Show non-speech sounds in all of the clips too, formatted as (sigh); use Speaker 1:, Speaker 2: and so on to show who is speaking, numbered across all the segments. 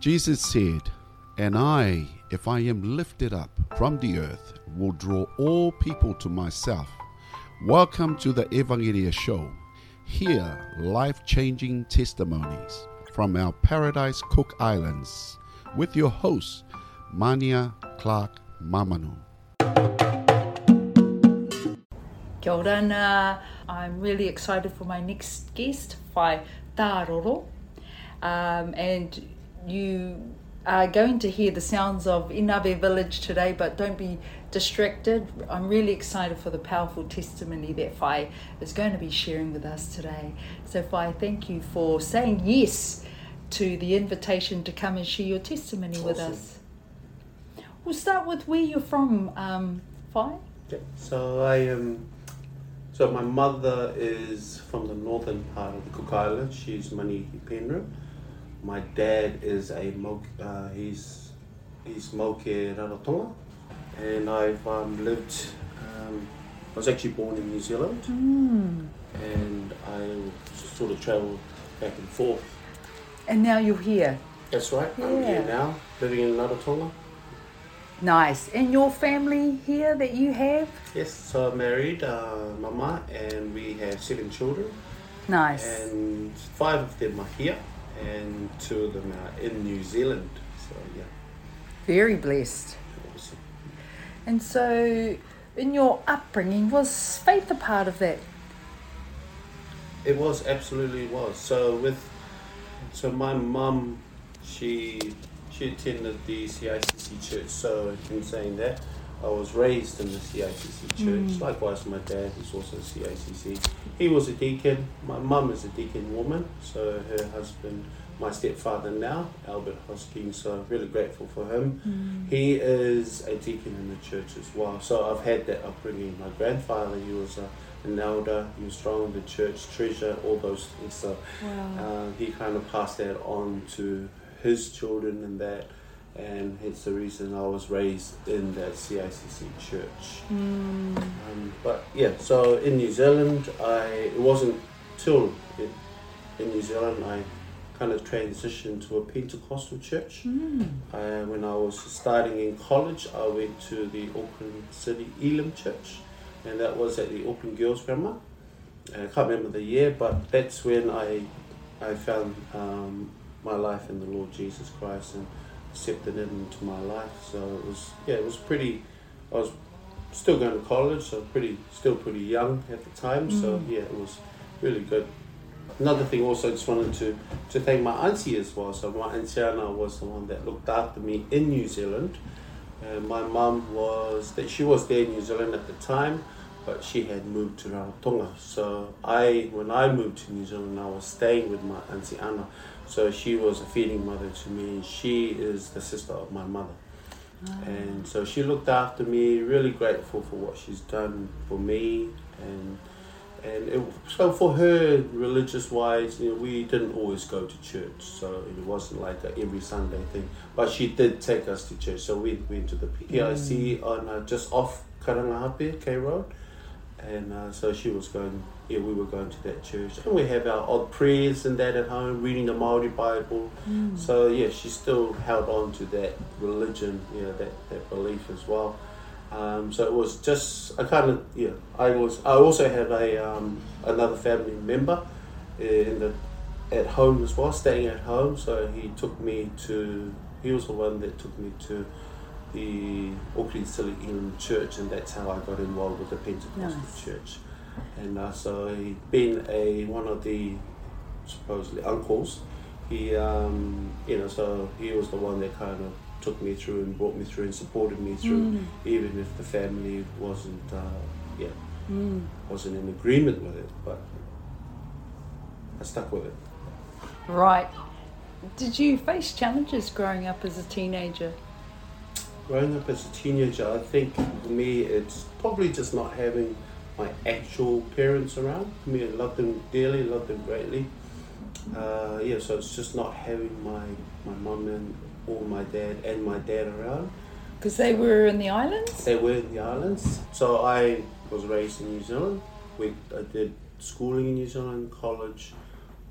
Speaker 1: Jesus said, And I, if I am lifted up from the earth, will draw all people to myself. Welcome to the Evangelia Show. Hear life changing testimonies from our Paradise Cook Islands with your host, Mania Clark Mamanu.
Speaker 2: Kia ora nā. I'm really excited for my next guest, Whai Tāroro. Um, and you are going to hear the sounds of Inabe village today, but don't be distracted. I'm really excited for the powerful testimony that Whai is going to be sharing with us today. So, Whai, thank you for saying yes to the invitation to come and share your testimony with us. We'll start with where you're from, um, Whai.
Speaker 3: Okay, so I um, so my mother is from the northern part of the Cook Islands. She's Manihiki Penrhyn. My dad is a mo- uh, he's he's Mauke Rarotonga, and I've um, lived. Um, I was actually born in New Zealand, and I sort of travelled back and forth.
Speaker 2: And now you're here.
Speaker 3: That's right. I'm here now, living in Rarotonga.
Speaker 2: Nice. And your family here that you have?
Speaker 3: Yes, so I'm married, uh, mama, and we have seven children.
Speaker 2: Nice.
Speaker 3: and five of them are here, and two of them are in New Zealand. So yeah,
Speaker 2: Very blessed.
Speaker 3: awesome.
Speaker 2: And so, in your upbringing, was faith a part of that?
Speaker 3: It was absolutely was. So with, so my mum, she she attended the CICC church. So in saying that, I was raised in the CICC church. Likewise, my dad was also CICC. He was a deacon. My mum is a deacon woman. So her husband, my stepfather now, Albert Hosking. So really grateful for him. He is a deacon in the church as well. So I've had that upbringing. My grandfather, he was a, an elder. He was strong in the church, treasure, all those things. So
Speaker 2: Wow.
Speaker 3: uh, he kind of passed that on to his children and that, and hence the reason I was raised in the CICC church.
Speaker 2: Mm.
Speaker 3: Um, but yeah, so in New Zealand, I it wasn't till it, in New Zealand I kind of transitioned to a Pentecostal church.
Speaker 2: Mm.
Speaker 3: Uh, when I was starting in college, I went to the Auckland City Elim Church, and that was at the Auckland Girls Grammar. Uh, I can't remember the year, but that's when I I found um, my life in the Lord Jesus Christ and accepted into my life. So it was yeah, it was pretty. I was still going to college, so pretty still pretty young at the time. So mm. yeah, it was really good. Another thing also, I just wanted to, to thank my auntie as well. So my auntie Anna was the one that looked after me in New Zealand. And my mum was that she was there in New Zealand at the time, but she had moved to Rarotonga. So I, when I moved to New Zealand, I was staying with my auntie Anna. So she was a feeding mother to me, and she is the sister of my mother. And so she looked after me. Really grateful for what she's done for me, and and it, so for her, religious wise, you know, we didn't always go to church, so it wasn't like a every Sunday thing. But she did take us to church, so we went to the PIC on uh, just off Karangahape K Road, and uh, so she was going. Yeah, we were going to that church, and we have our odd prayers and that at home, reading the Maori Bible. So yeah, she still held on to that religion, you know, that, that belief as well. Um, so it was just I kind of yeah. I was I also have a um, another family member in the at home as well, staying at home. So he took me to. He was the one that took me to the Auckland Elim Church, and that's how I got involved with the Pentecostal
Speaker 2: Nice.
Speaker 3: Church. And uh, so he being a one of the supposedly uncles, he um, you know so he was the one that kind of took me through and brought me through and supported me through, even if the family wasn't uh, yeah
Speaker 2: Mm.
Speaker 3: wasn't in agreement with it, but I stuck with it.
Speaker 2: Right. Did you face challenges growing up as a teenager?
Speaker 3: Growing up as a teenager, I think for me it's probably just not having my actual parents around. For me, I love them dearly, love them greatly. Uh, yeah, so it's just not having my my mum and or my dad and my dad around.
Speaker 2: Because they were in the islands?
Speaker 3: They were in the islands. So I was raised in New Zealand. We, I did schooling in New Zealand, college,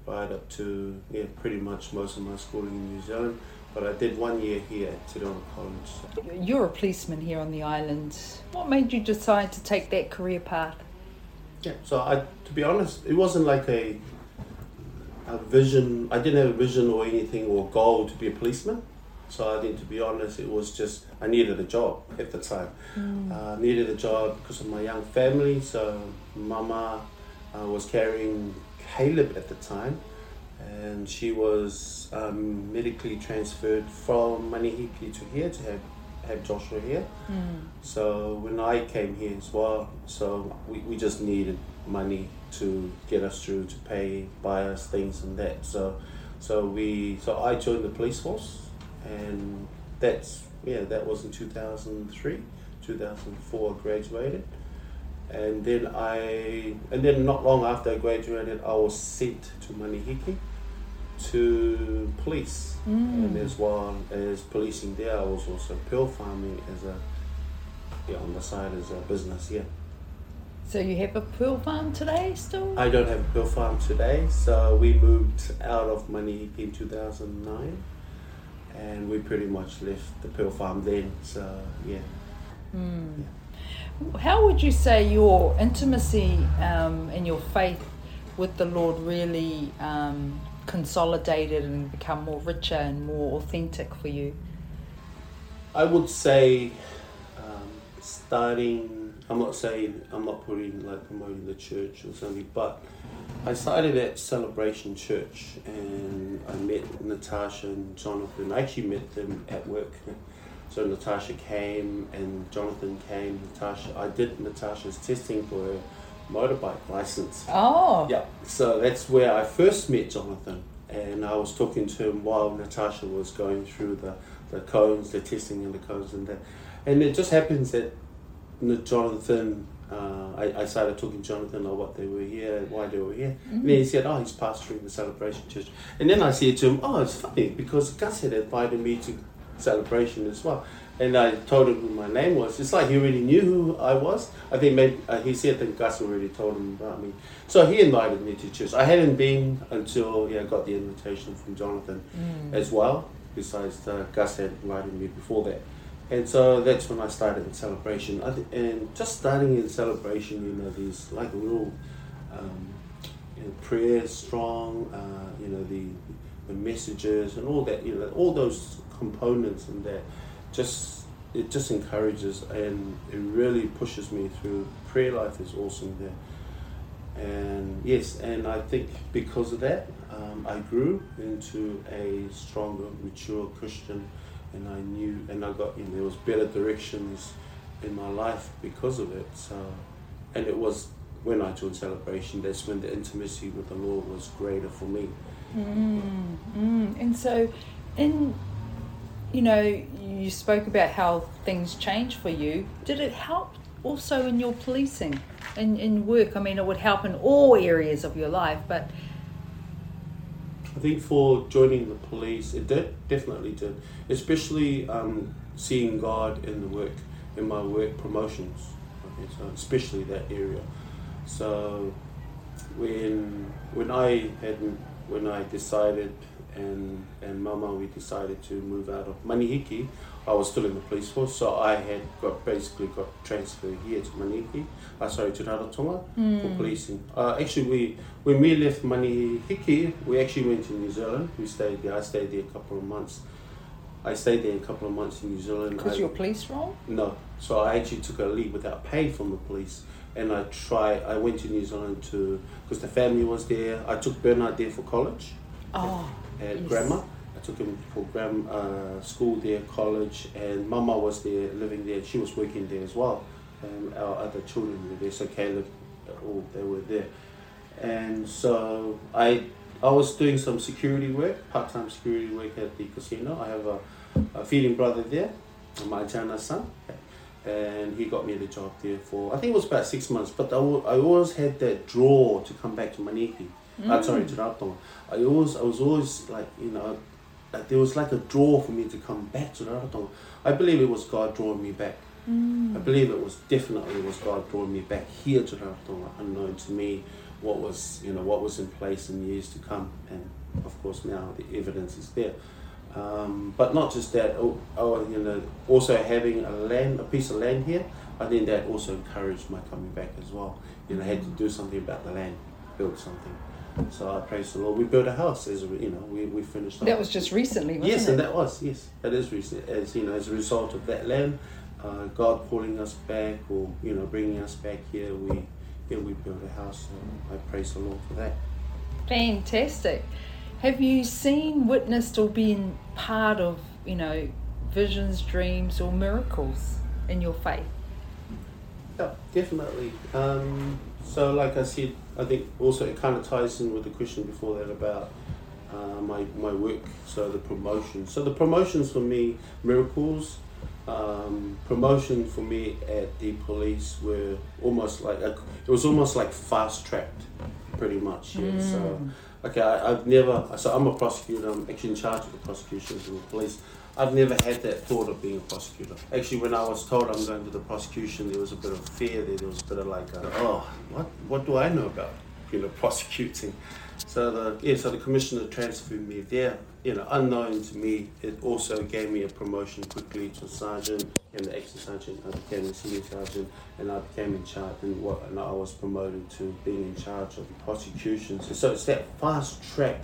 Speaker 3: right up to yeah, pretty much most of my schooling in New Zealand. But I did one year here at Reo College.
Speaker 2: You're a policeman here on the island. What made you decide to take that career path?
Speaker 3: Yeah. So I, to be honest, it wasn't like a a vision. I didn't have a vision or anything or goal to be a policeman. So I think, to be honest, it was just I needed a job at the time.
Speaker 2: Mm.
Speaker 3: Uh, needed a job because of my young family. So Mama uh, was carrying Caleb at the time, and she was um, medically transferred from Manihiki to here to have have Joshua here.
Speaker 2: Mm.
Speaker 3: So when I came here as well, so we, we just needed money to get us through to pay, buy us things and that. So so we so I joined the police force and that's yeah, that was in two thousand three. 2004 I graduated and then I and then not long after I graduated I was sent to Manihiki to police.
Speaker 2: Mm.
Speaker 3: and as well as policing there. I was also pearl farming as a yeah on the side as a business yeah.
Speaker 2: So you have a pearl farm today still?
Speaker 3: I don't have a pearl farm today. So we moved out of Manihiki in 2009 and we pretty much left the pearl farm then. So yeah.
Speaker 2: Mm. How would you say your intimacy um, and your faith with the Lord really um, consolidated and become more richer and more authentic for you?
Speaker 3: I would say um, starting. I'm not saying I'm not putting like promoting the church or something, but I started at Celebration Church and I met Natasha and Jonathan. I actually met them at work. So Natasha came and Jonathan came. Natasha, I did Natasha's testing for her motorbike license.
Speaker 2: Oh,
Speaker 3: Yeah, so that's where I first met Jonathan, and I was talking to him while Natasha was going through the, the cones, the testing and the cones and that. And it just happens that Jonathan, uh, I, I started talking to Jonathan about what they were here, why they were here. And then he said, oh, he's pastoring the Celebration Church. And then I said to him, oh, it's funny because Gus had invited me to Celebration as well. And I told him who my name was. It's like he already knew who I was. I think maybe uh, he said that Gus already told him about me. So he invited me to church. I hadn't been until yeah, I got the invitation from Jonathan
Speaker 2: Mm.
Speaker 3: as well. Besides, uh, Gus had invited me before that. And so that's when I started in celebration. I th- and just starting in celebration, you know, these like real um, you know, prayer strong, uh, you know, the, the messages and all that, you know, all those components and that just it just encourages and it really pushes me through. Prayer life is awesome there. And yes, and I think because of that, um, I grew into a stronger, mature Christian, and I knew, and I got, you know, there was better directions in my life because of it. So, and it was when I joined celebration. That's when the intimacy with the Lord was greater for me.
Speaker 2: Mm, mm. And so, in you know, you spoke about how things changed for you. Did it help also in your policing, in in work? I mean, it would help in all areas of your life, but
Speaker 3: I think for joining the police, it did definitely did, especially um, seeing God in the work, in my work promotions. Okay, so especially that area. So when when I had when I decided and and Mama we decided to move out of Manihiki, I was still in the police force, so I had got basically got transferred here to Manihiki. Uh, sorry, to Rarotonga for policing. Uh, actually, we when we left Manihiki, we actually went to New Zealand. We stayed there. I stayed there a couple of months. I stayed there a couple of months in New Zealand.
Speaker 2: because your police role.
Speaker 3: no. So I actually took a leave without pay from the police, and I tried. I went to New Zealand to because the family was there. I took Bernard there for college
Speaker 2: Oh,
Speaker 3: at
Speaker 2: Yes.
Speaker 3: grammar. I took him for gram uh, school there, college, and Mama was there, living there. She was working there as well, and our other children were there. So Caleb, uh, all they were there, and so I I was doing some security work, part time security work at the casino. I have a, a feeding brother there, my Jana son, and he got me the job there for I think it was about six months. But I, I always had that draw to come back to Manihiki. Uh, sorry, to Rarotonga. I always I was always like you know, there was like a draw for me to come back to Rarotonga. I believe it was God drawing me back. I believe it was definitely was God drawing me back here to Rarotonga, unknown to me what was you know what was in place in years to come, and of course now the evidence is there. Um, but not just that, oh, oh, you know, also having a land, a piece of land here, I think that also encouraged my coming back as well. You know, I had to do something about the land, build something. So I praise the Lord. We built a house as you know, we, we finished.
Speaker 2: That was just recently, wasn't
Speaker 3: yes,
Speaker 2: it?
Speaker 3: and that was yes, that is recent. As you know, as a result of that land, uh, God calling us back or you know bringing us back here, we yeah we built a house. So I praise the Lord for that.
Speaker 2: Fantastic. Have you seen, witnessed, or been part of, you know, visions, dreams, or miracles in your faith?
Speaker 3: Yeah, definitely. Um, so, like I said, I think also it kind of ties in with the question before that about uh, my my work. So the promotion. So the promotions for me, miracles. Um, promotion for me at the police were almost like a, it was almost like fast tracked, pretty much. Yeah. So, okay, I, I've never. So I'm a prosecutor. I'm actually in charge of the prosecutions of the police. I've never had that thought of being a prosecutor. Actually, when I was told I'm going to the prosecution, there was a bit of fear there. There was a bit of like, uh, oh, what, what do I know about, you know, (laughs) prosecuting? So the yeah, so the commissioner transferred me there. You know, unknown to me, it also gave me a promotion quickly to sergeant and the ex sergeant. I became a senior sergeant, and I became in charge. And what, and I was promoted to being in charge of the prosecutions. So it's that fast track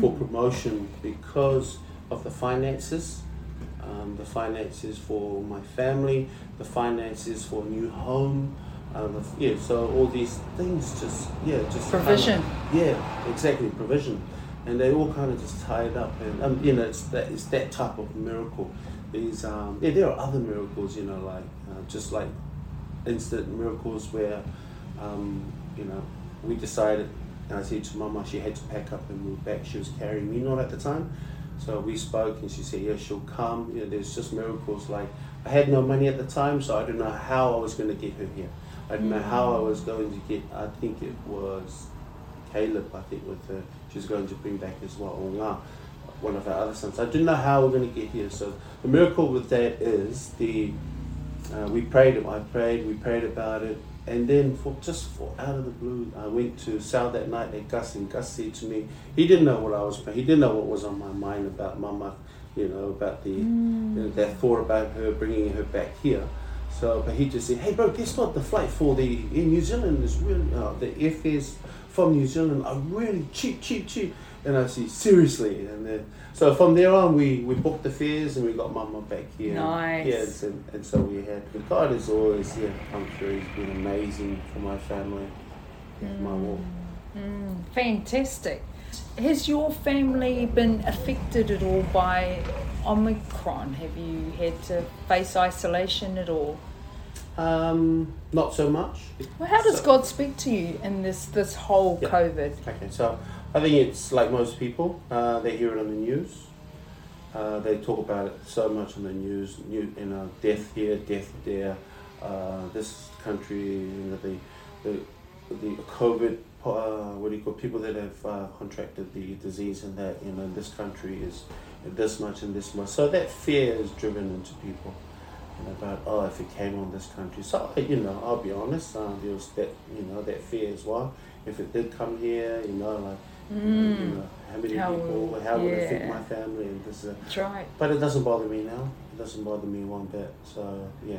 Speaker 3: for promotion because of the finances, um, the finances for my family, the finances for a new home. The, yeah, so all these things just yeah just
Speaker 2: Provision.
Speaker 3: yeah, exactly provision, and they all kind of just tied up, and um, you know it's that it's that type of miracle. These um, yeah, there are other miracles, you know, like uh, just like instant miracles where um, you know we decided, and I said to Mama she had to pack up and move back. She was carrying me not at the time, so we spoke, and she said yeah she'll come. You know, there's just miracles like I had no money at the time, so I didn't know how I was going to get her here. I didn't know how I was going to get. I think it was Caleb. I think with her, she's going to bring back as well. Onga, one of our other sons. I didn't know how we're going to get here. So the miracle with that is the uh, we prayed. I prayed. We prayed about it, and then for just for out of the blue, I went to Sal that night at Gus, and Gus said to me, he didn't know what I was. He didn't know what was on my mind about Mama. You know about the you know, that thought about her bringing her back here. So, but he just said, "Hey, bro, guess what? The flight for the in New Zealand is really uh, the airfares from New Zealand are really cheap, cheap, cheap." And I said, "Seriously?" And then, so from there on, we we booked the fares and we got Mama back here.
Speaker 2: Nice.
Speaker 3: Yes, and, and so we had. God has always yeah come through. He's been amazing for my family, with my walk.
Speaker 2: Mm, fantastic. Has your family been affected at all by Omicron? Have you had to face isolation at all?
Speaker 3: Um, not so much.
Speaker 2: Well, how does
Speaker 3: So-
Speaker 2: God speak to you in this this whole
Speaker 3: Yeah.
Speaker 2: COVID?
Speaker 3: Okay, so I think it's like most people. Uh, they hear it on the news. Uh, they talk about it so much on the news. New, you know, death here, death there. Uh, this country, you know, the the the COVID. Uh, what do you call people that have uh, contracted the disease and that you know this country is this much and this much. So that fear is driven into people. Know, about oh if it came on this country. So you know I'll be honest. Uh, there was that you know that fear as well. If it did come here, you know like you know how many
Speaker 2: Mm. How
Speaker 3: people,
Speaker 2: will-
Speaker 3: how would it affect my family and this. Uh,
Speaker 2: That's right.
Speaker 3: but it doesn't bother me now. It doesn't bother me one bit. So yeah.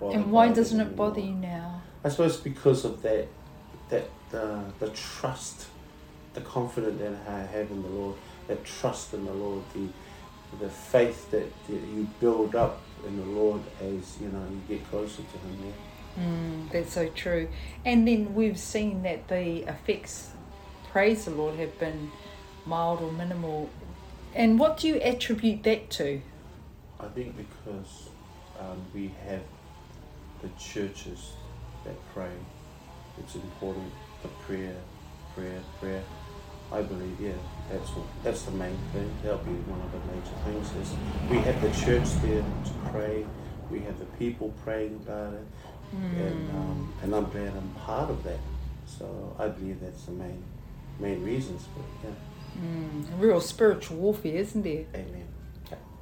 Speaker 2: And why doesn't it
Speaker 3: anymore.
Speaker 2: bother you now?
Speaker 3: I suppose because of that, that uh, the trust, the confidence that I have in the Lord, that trust in the Lord, the the faith that, that you build up in the Lord as you know you get closer to Him. Yeah.
Speaker 2: Mm, that's so true. And then we've seen that the effects, praise the Lord, have been mild or minimal. And what do you attribute that to?
Speaker 3: I think because um, we have the churches that pray, it's important. The prayer, prayer, prayer. I believe, yeah, that's what, that's the main thing. That'll be one of the major things. Is we have the church there to pray. We have the people praying about it, and um, and I'm glad I'm part of that. So I believe that's the main main reasons for it. Yeah.
Speaker 2: Mm, real spiritual warfare, isn't there?
Speaker 3: Amen.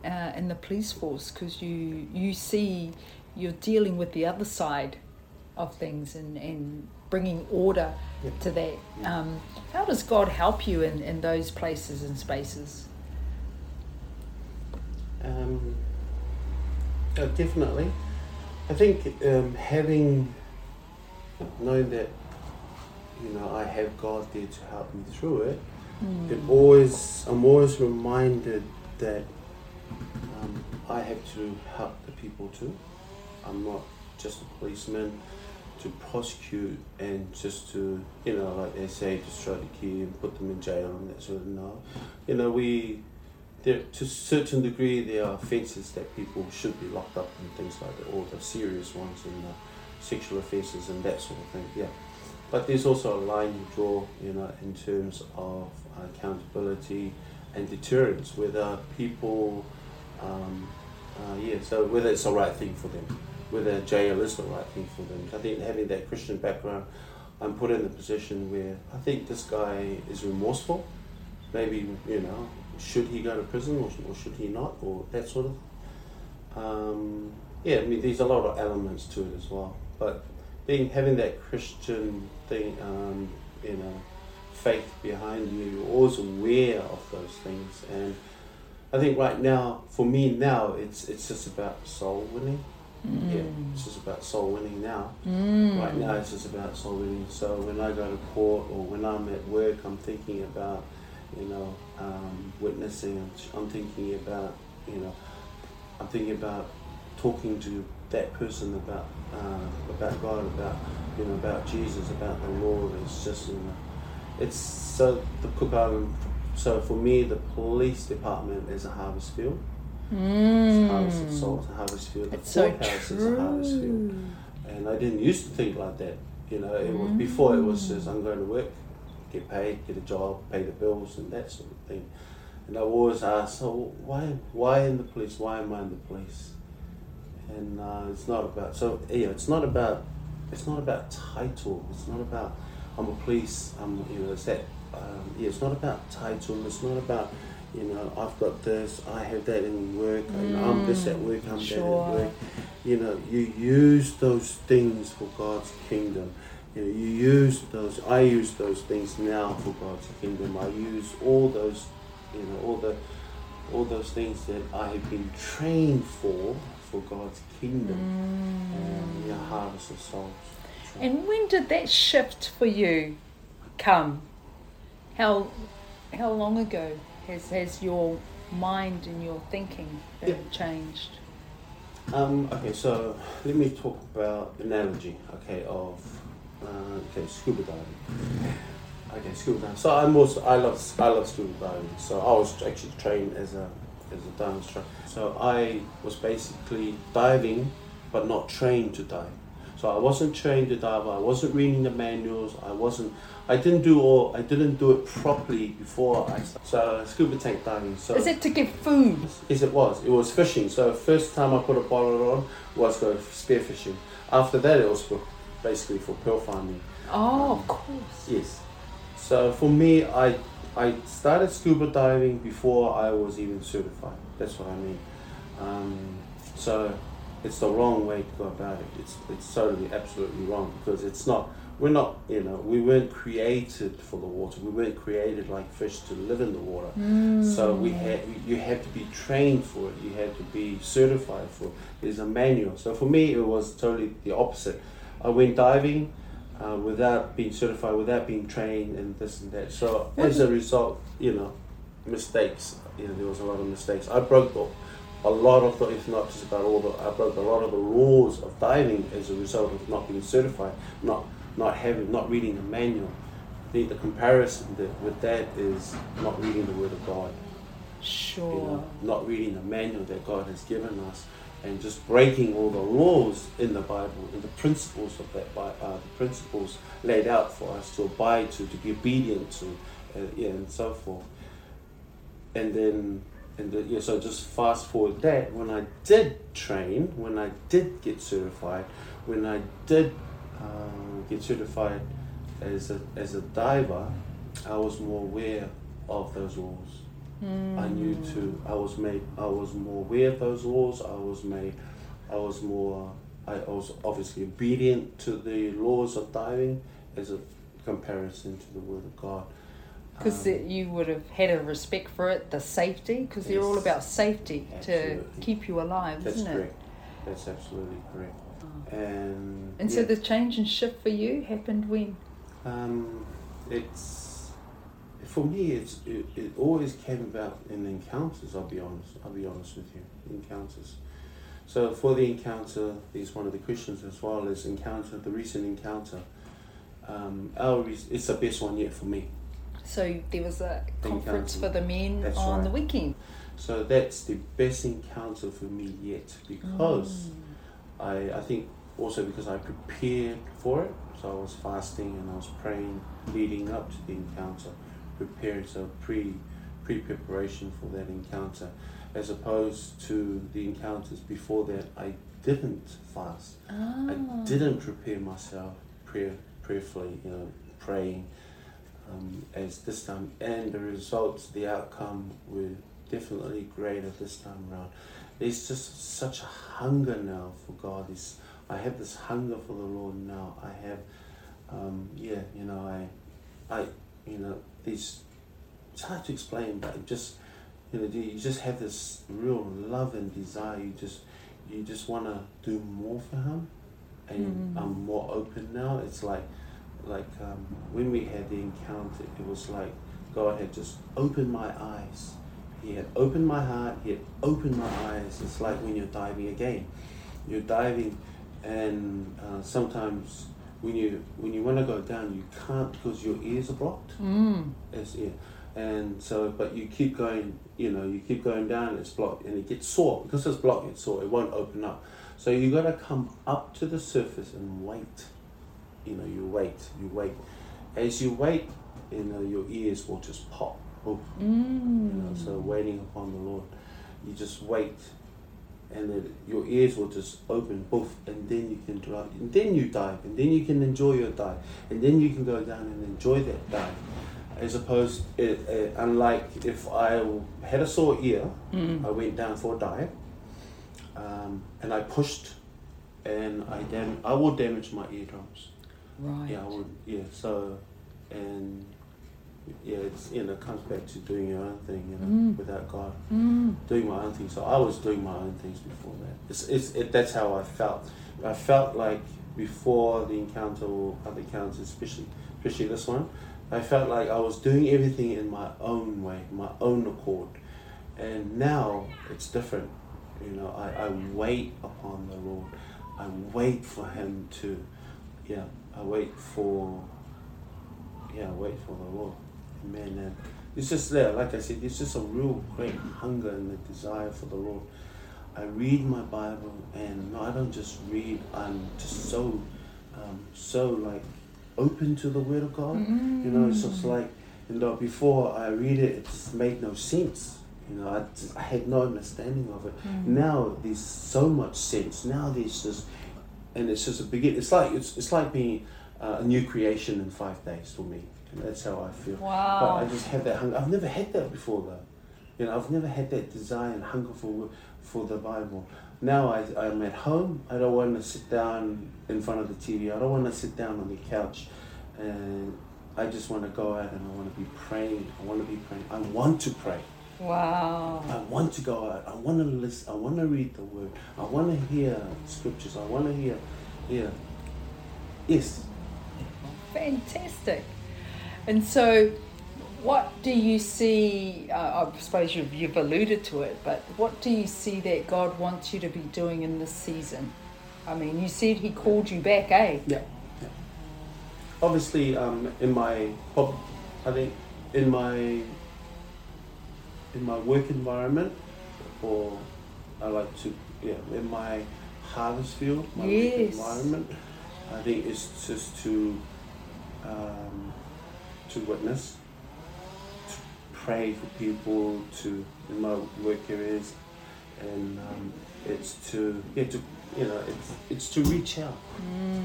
Speaker 2: uh, in the police force because you you see you're dealing with the other side of things and, and bringing order
Speaker 3: Yeah.
Speaker 2: to that. Um, how does God help you in, in those places and spaces?
Speaker 3: Um, yeah, definitely. I think um, having knowing that you know I have God there to help me through it,
Speaker 2: Mm.
Speaker 3: it always I'm always reminded that um, I have to help the people too. I'm not just a policeman to prosecute and just to you know like they say just try to kill and put them in jail and that sort of no. You know we there to a certain degree there are offences that people should be locked up and things like that, or the serious ones and the sexual offences and that sort of thing. Yeah. But there's also a line you draw, you know, in terms of accountability and deterrence, whether people, um, uh, yeah, so whether it's the right thing for them, whether jail is the right thing for them. I think having that Christian background, I'm put in the position where I think this guy is remorseful. Maybe, you know, should he go to prison or, or should he not, or that sort of. Um, yeah, I mean, there's a lot of elements to it as well. But being having that Christian thing, um, you know, faith behind you, you're always aware of those things. And I think right now, for me now, it's it's just about soul winning. Yeah, it's just about soul winning now.
Speaker 2: Mm.
Speaker 3: Right now, it's just about soul winning. So when I go to court or when I'm at work, I'm thinking about, you know, um, witnessing. I'm, I'm thinking about, you know, I'm thinking about talking to that person about uh, about God, about you know, about Jesus, about the Lord. It's just you know, it's so the Cook Island. So for me, the police department is a harvest field. It's harvest of a harvest field. The
Speaker 2: It's so
Speaker 3: a harvest field
Speaker 2: true.
Speaker 3: and I didn't used to think like that. You know, it was
Speaker 2: Mm.
Speaker 3: before it was just I'm going to work, get paid, get a job, pay the bills, and that sort of thing. And I always ask, so why, why in the police? Why am I in the police? And uh, it's not about so yeah, it's not about it's not about title. It's not about I'm a police. I'm you know it's that um, yeah. It's not about title. It's not about you know I've got this. I have that in work. and I'm this at work. I'm that mm,
Speaker 2: sure.
Speaker 3: at work you know, you use those things for God's kingdom. You know, you use those. I use those things now for God's kingdom. I use all those, you know, all the, all those things that I have been trained for for God's kingdom and mm. yeah, harvest of souls.
Speaker 2: And when did that shift for you come? How how long ago has has your mind and your thinking been
Speaker 3: Yeah.
Speaker 2: changed?
Speaker 3: Um, okay, so let me talk about analogy. Okay, of uh, okay scuba diving. Okay, scuba diving. So I'm also I love I love scuba diving. So I was actually trained as a as a dive instructor. So I was basically diving, but not trained to dive. So I wasn't trained to dive. I wasn't reading the manuals. I wasn't. I didn't do all. I didn't do it properly before I. started. So scuba tank diving. So
Speaker 2: Is it to get food?
Speaker 3: Yes, it was. It was fishing. So first time I put a bottle on was for spear fishing. After that, it was for basically for pearl farming.
Speaker 2: Oh, of course.
Speaker 3: Yes. So for me, I I started scuba diving before I was even certified. That's what I mean. Um, so it's the wrong way to go about it. It's it's totally absolutely wrong because it's not. We're not. You know, we weren't created for the water. We weren't created like fish to live in the water. So we had you had to be trained for it. You had to be certified for it. There's a manual. So for me, it was totally the opposite. I went diving uh, without being certified, without being trained, and this and that. So as a result, you know, mistakes. You know, there was a lot of mistakes. I broke the, a lot of the, if not just about all the, I broke a lot of the rules of diving as a result of not being certified, not not having, not reading the manual. I think the comparison that, with that is not reading the Word of God
Speaker 2: Sure.
Speaker 3: you know, not reading the manual that God has given us, and just breaking all the laws in the Bible and the principles of that Bi- uh, the principles laid out for us to abide to, to be obedient to, uh, yeah, and so forth. And then, and the, yeah, so just fast forward that when I did train, when I did get certified, when I did uh, get certified as a as a diver, I was more aware of those laws. I knew to. I was made. I was more aware of those laws. I was made. I was more. I was obviously obedient to the laws of diving as a comparison to the Word of God.
Speaker 2: Because
Speaker 3: Um,
Speaker 2: you would have had a respect for it, the safety, because they're all about safety to keep you alive,
Speaker 3: That's
Speaker 2: isn't
Speaker 3: correct. That's absolutely correct.
Speaker 2: it?
Speaker 3: And
Speaker 2: And so the change and shift for you happened when?
Speaker 3: um, it's for me. It's it, it always came about in encounters. I'll be honest. I'll be honest with you. Encounters. So for the encounter, he's one of the Christians as well as encounter. The recent encounter, um, our it's the best one yet for me.
Speaker 2: So there was a conference for the men
Speaker 3: That's
Speaker 2: on the weekend.
Speaker 3: So that's the best encounter for me yet because
Speaker 2: Mm.
Speaker 3: I, I think also because I prepared for it. So I was fasting and I was praying leading up to the encounter, preparing so pre pre preparation for that encounter, as opposed to the encounters before that I didn't fast.
Speaker 2: Ah.
Speaker 3: I didn't prepare myself prayer prayerfully, you know, praying um, as this time, and the results, the outcome were definitely greater this time around. There's just such a hunger now for God. It's, I have this hunger for the Lord now. I have, um, yeah, you know, I, I, you know, these. It's hard to explain, but it just, you know, you just have this real love and desire. You just, you just want to do more for Him, and
Speaker 2: Mm.
Speaker 3: I'm more open now. It's like, like um, when we had the encounter, it was like God had just opened my eyes. He had opened my heart. He had opened my eyes. It's like when you're diving again. You're diving, and uh, sometimes when you when you want to go down, you can't because your ears are blocked.
Speaker 2: Mm.
Speaker 3: It's, yeah. And so, but you keep going, you know, you keep going down, it's blocked, and it gets sore. Because it's blocked, it's sore, it won't open up. So you got to come up to the surface and wait. You know, you wait, you wait. As you wait, you know, your ears will just pop. Oof,
Speaker 2: Mm.
Speaker 3: you know, so waiting upon the Lord. You just wait, and then your ears will just open, and then you can drive, and then you dive, and then you can enjoy your dive, and then you can go down and enjoy that dive. As opposed, uh, uh, unlike if I had a sore ear,
Speaker 2: Mm.
Speaker 3: I went down for a dive, um, and I pushed, and I dam- I will damage my eardrums.
Speaker 2: Right.
Speaker 3: Yeah, I would. Yeah, so, and yeah, it's you know it comes back to doing your own thing, you know,
Speaker 2: Mm.
Speaker 3: without God,
Speaker 2: Mm.
Speaker 3: doing my own thing. So I was doing my own things before that. It's it's it, that's how I felt. I felt like before the encounter or other encounters, especially especially this one, I felt like I was doing everything in my own way, my own accord, and now it's different. You know, I, I wait upon the Lord. I wait for Him to, yeah, I wait for, yeah, I wait for the Lord. Amen. And it's just there, like I said, it's just a real great hunger and a desire for the Lord. I read my Bible, and no, I don't just read. I'm just so, um, so like open to the Word of God. You know, it's just like, you know, before I read it, it just made no sense. You know, I, just, I had no understanding of it. Now there's so much sense. Now there's just, and it's just a begin. It's like it's it's like being uh, a new creation in five days for me. And that's how I feel. But I just have that hunger. I've never had that before though. You know, I've never had that desire and hunger for for the Bible. Now I, I'm at home. I don't want to sit down in front of the TV. I don't want to sit down on the couch, and I just want to go out and I want to be praying. I want to be praying. I want to pray.
Speaker 2: Wow.
Speaker 3: I want to go out. I want to listen. I want to read the Word. I want to hear scriptures. I want to hear, hear. Yes.
Speaker 2: Fantastic. And so, what do you see? Uh, I suppose you've, you've alluded to it, but what do you see that God wants you to be doing in this season? I mean, you said He called you back, eh?
Speaker 3: Yeah. yeah. Obviously, um, in my, I think, in my, in my work environment, or I like to, yeah, in my harvest field, my
Speaker 2: Yes.
Speaker 3: work environment, I think it's just to, um, to witness, to pray for people, to in my work areas, and um, it's to yeah to you know it's it's to reach out,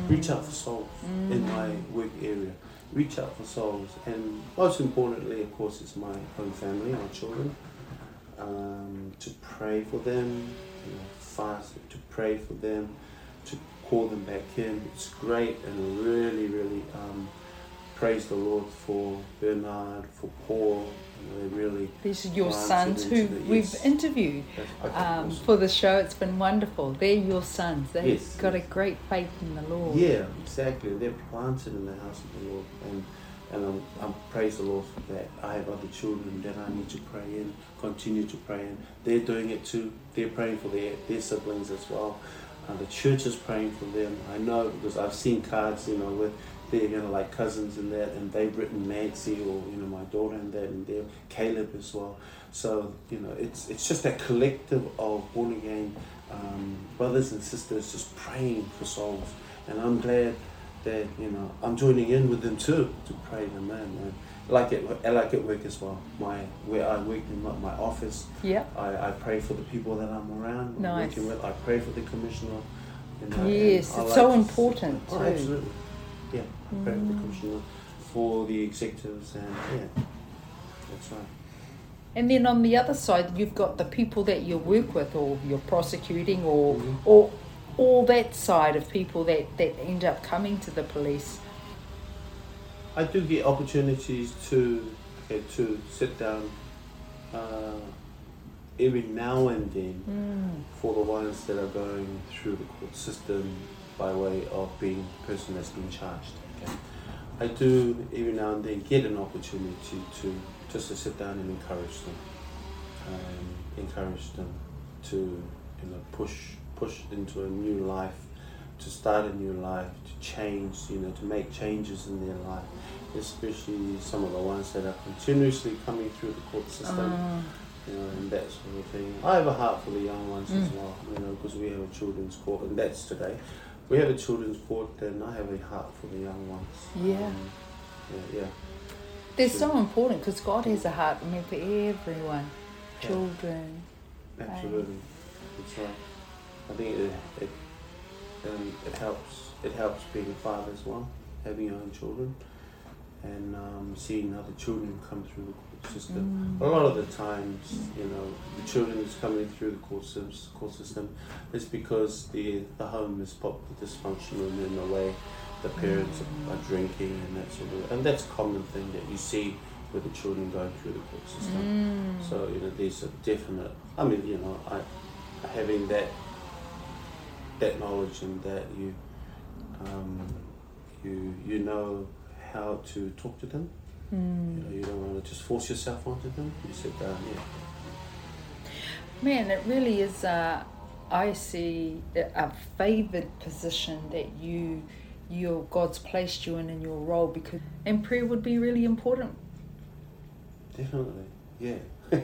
Speaker 3: reach out for souls in my work area, reach out for souls, and most importantly, of course, it's my own family, my children. Um, to pray for them, you know, fast to pray for them, to call them back in. It's great and really, really um, praise the Lord for Bernard, for Paul. You know, they really
Speaker 2: These are your sons who
Speaker 3: the-
Speaker 2: we've
Speaker 3: yes.
Speaker 2: interviewed um, for the show. It's been wonderful. They're your sons. They've
Speaker 3: Yes,
Speaker 2: got
Speaker 3: yes.
Speaker 2: a great faith in the Lord.
Speaker 3: Yeah, exactly. They're planted in the house of the Lord, and and I'm, I'm praise the Lord for that. I have other children that I need to pray in, continue to pray in. They're doing it too. They're praying for their their siblings as well. Uh, the church is praying for them. I know because I've seen cards, you know, with they're you know like cousins and that, and they've written Nancy or you know my daughter and that, and they're Caleb as well. So you know, it's it's just that collective of born again um, brothers and sisters just praying for souls, and I'm glad that you know I'm joining in with them too to pray them in. And like it, I like at work as well. My where I work in my, my office,
Speaker 2: Yeah.
Speaker 3: I, I pray for the people that I'm around. I'm
Speaker 2: Nice.
Speaker 3: working with. I pray for the commissioner. You know,
Speaker 2: Yes, it's
Speaker 3: like
Speaker 2: so important
Speaker 3: Oh, absolutely. Yeah, I pray for the
Speaker 2: Mm.
Speaker 3: commissioner, for the executives, and yeah, that's right.
Speaker 2: And then on the other side, you've got the people that you work with, or you're prosecuting, or
Speaker 3: Mhm.
Speaker 2: or all that side of people that that end up coming to the police.
Speaker 3: I do get opportunities to okay, to sit down uh, every now and then
Speaker 2: Mm.
Speaker 3: for the ones that are going through the court system by way of being the person that's been charged. Okay, I do every now and then get an opportunity to just to sit down and encourage them, um, encourage them to you know push push into a new life, to start a new life, to change, you know, to make changes in their life, especially some of the ones that are continuously coming through the court system
Speaker 2: Ah,
Speaker 3: you know, and that sort of thing. I have a heart for the young ones as
Speaker 2: Mm.
Speaker 3: well, you know, because we have a children's court, and that's today. We have a children's court, and I have a heart for the young ones.
Speaker 2: Yeah.
Speaker 3: Um, yeah, yeah.
Speaker 2: they're so important because God has a heart I mean, for everyone,
Speaker 3: Yeah.
Speaker 2: children.
Speaker 3: Absolutely, that's right. I think it it, um, it helps. It helps being a father as well, having your own children, and um, seeing other children come through the system.
Speaker 2: Mm.
Speaker 3: A lot of the times, you know, the children is coming through the court system, court system is because the the home is probably dysfunctional in a way. The parents are, are drinking and that sort of, and that's a common thing that you see with the children going through the court system.
Speaker 2: Mm.
Speaker 3: So you know, there's a definite. I mean, you know, I having that that knowledge and that you um, you you know how to talk to them. You
Speaker 2: Mm.
Speaker 3: know, you don't want to just force yourself onto them. You sit down, yeah.
Speaker 2: Man, it really is. Uh, I see a a favoured position that you, your God's placed you in in your role because, and prayer would be really important.
Speaker 3: Definitely, yeah, (laughs)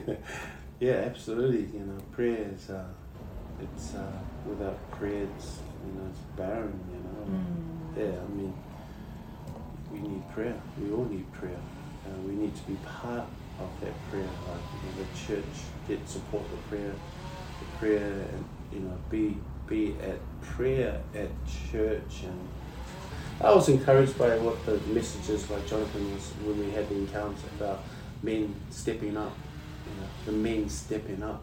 Speaker 3: yeah, absolutely. You know, prayer is uh, it's uh, without prayer, it's you know, it's barren. You know,
Speaker 2: Mm.
Speaker 3: yeah. I mean, need prayer. We all need prayer. Uh, we need to be part of that prayer. Like you know, the church get support the prayer, the prayer, and you know, be be at prayer at church and. I was encouraged by what the messages like Jonathan was when we had the encounter about men stepping up, you know, the men stepping up.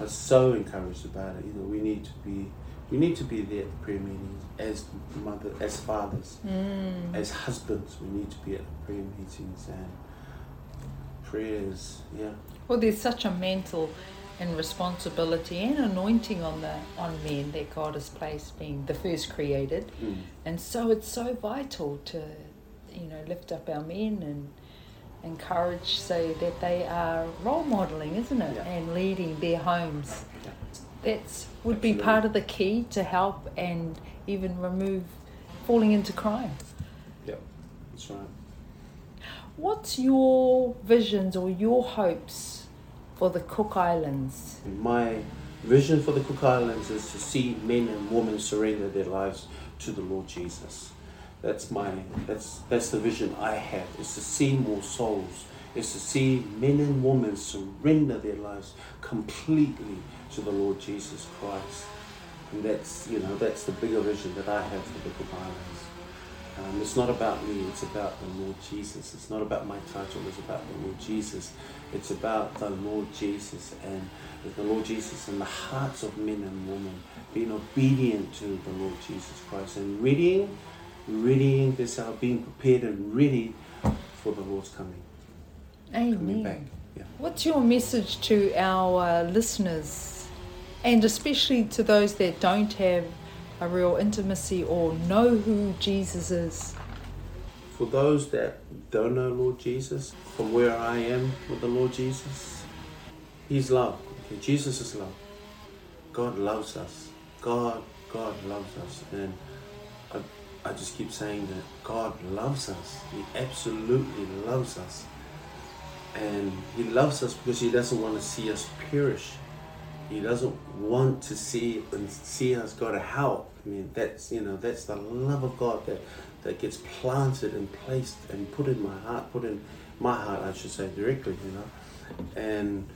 Speaker 3: I was so encouraged about it. You know, we need to be we need to be there at the prayer meetings as mother as fathers,
Speaker 2: Mm.
Speaker 3: as husbands, we need to be at the prayer meetings and prayers, yeah.
Speaker 2: Well, there's such a mental and responsibility and anointing on the on men that God has placed, being the first created,
Speaker 3: Mm.
Speaker 2: and so it's so vital to, you know, lift up our men and encourage so that they are role modeling, isn't it,
Speaker 3: Yeah.
Speaker 2: and leading their homes.
Speaker 3: Yeah.
Speaker 2: That's would be part of the key to help and even remove falling into crime.
Speaker 3: Yeah. That's right.
Speaker 2: What's your visions or your hopes for the Cook Islands?
Speaker 3: My vision for the Cook Islands is to see men and women surrender their lives to the Lord Jesus. That's my that's that's the vision I have. Is to see more souls. Is to see men and women surrender their lives completely to the Lord Jesus Christ. And that's you know that's the bigger vision that I have for the Cook Islands. Um, it's not about me, it's about the Lord Jesus. It's not about my title, it's about the Lord Jesus. It's about the Lord Jesus and the Lord Jesus in the hearts of men and women, being obedient to the Lord Jesus Christ and readying, readying this out, being prepared and ready for the Lord's coming.
Speaker 2: Amen.
Speaker 3: Yeah.
Speaker 2: What's your message to our uh, listeners, and especially to those that don't have a real intimacy or know who Jesus is?
Speaker 3: For those that don't know Lord Jesus, from where I am with the Lord Jesus, He's love. Jesus is love. God loves us. God, God loves us. And I, I just keep saying that God loves us. He absolutely loves us. And He loves us because He doesn't want to see us perish. He doesn't want to see and see us go to hell. I mean, that's you know that's the love of God that that gets planted and placed and put in my heart, put in my heart, I should say directly, you know. And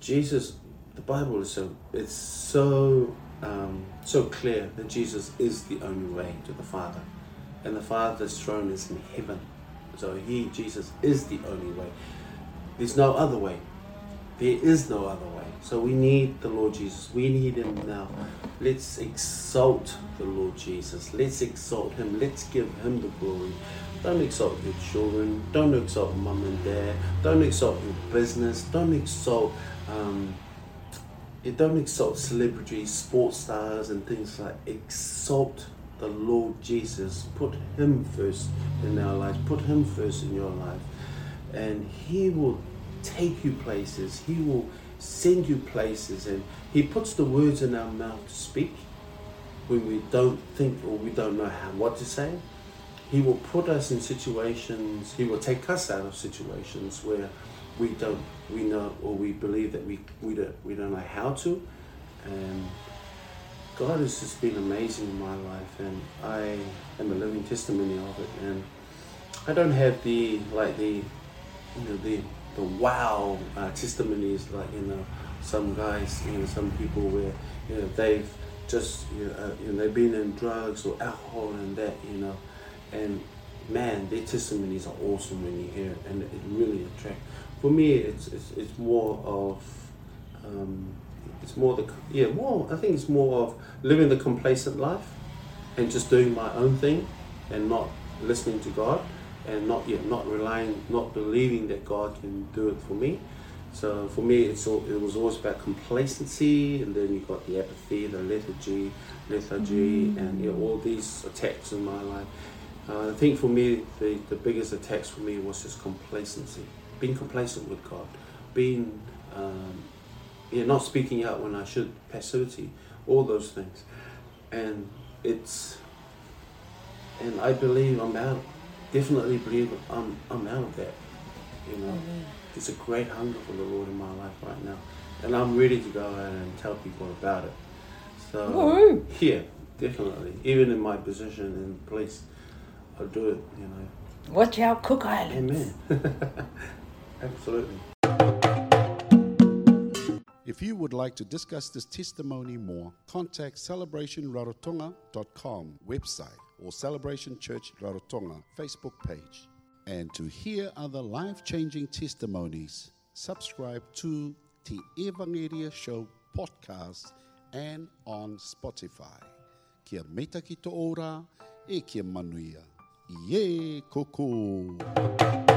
Speaker 3: Jesus, the Bible is so it's so um, so clear that Jesus is the only way to the Father, and the Father's throne is in heaven. So He, Jesus, is the only way. There's no other way. There is no other way. So we need the Lord Jesus. We need Him now. Let's exalt the Lord Jesus. Let's exalt Him. Let's give Him the glory. Don't exalt your children. Don't exalt mum and dad. Don't exalt your business. Don't exalt. Um, you don't exalt celebrities, sports stars, and things like. Exalt the Lord Jesus. Put Him first in our lives. Put Him first in your life, and He will take you places. He will send you places, and He puts the words in our mouth to speak when we don't think or we don't know how what to say. He will put us in situations. He will take us out of situations where we don't we know or we believe that we we don't we don't know how to, and God has just been amazing in my life, and I am a living testimony of it. And I don't have the like the you know the the wow uh, testimonies like you know some guys you know some people where you know they've just you know, uh, you know they've been in drugs or alcohol and that you know and man their testimonies are awesome when you hear it and it really attracts for me it's it's, it's more of um, it's more the yeah more I think it's more of living the complacent life and just doing my own thing and not listening to God and not yet not relying not believing that God can do it for me. So for me it's all, it was always about complacency and then you got the apathy the lethargy lethargy and you know, all these attacks in my life. Uh, I think for me the, the biggest attacks for me was just complacency being complacent with God being um, know, not speaking out when I should, passivity, all those things. And it's, and I believe I'm out, definitely believe I'm, I'm out of that. You know, it's a great hunger for the Lord in my life right now. And I'm ready to go out and tell people about it. So,
Speaker 2: Woo!
Speaker 3: yeah, definitely. Even in my position and place, I'll do it, you know.
Speaker 2: Watch out, Cook Islands.
Speaker 3: Amen. (laughs) Absolutely.
Speaker 1: If you would like to discuss this testimony more, contact celebrationrarotonga.com website or Celebration Church Rarotonga Facebook page. And to hear other life changing testimonies, subscribe to the Evangelia Show podcast and on Spotify. Kia meita ki to ora e kia manuia. Ie koko!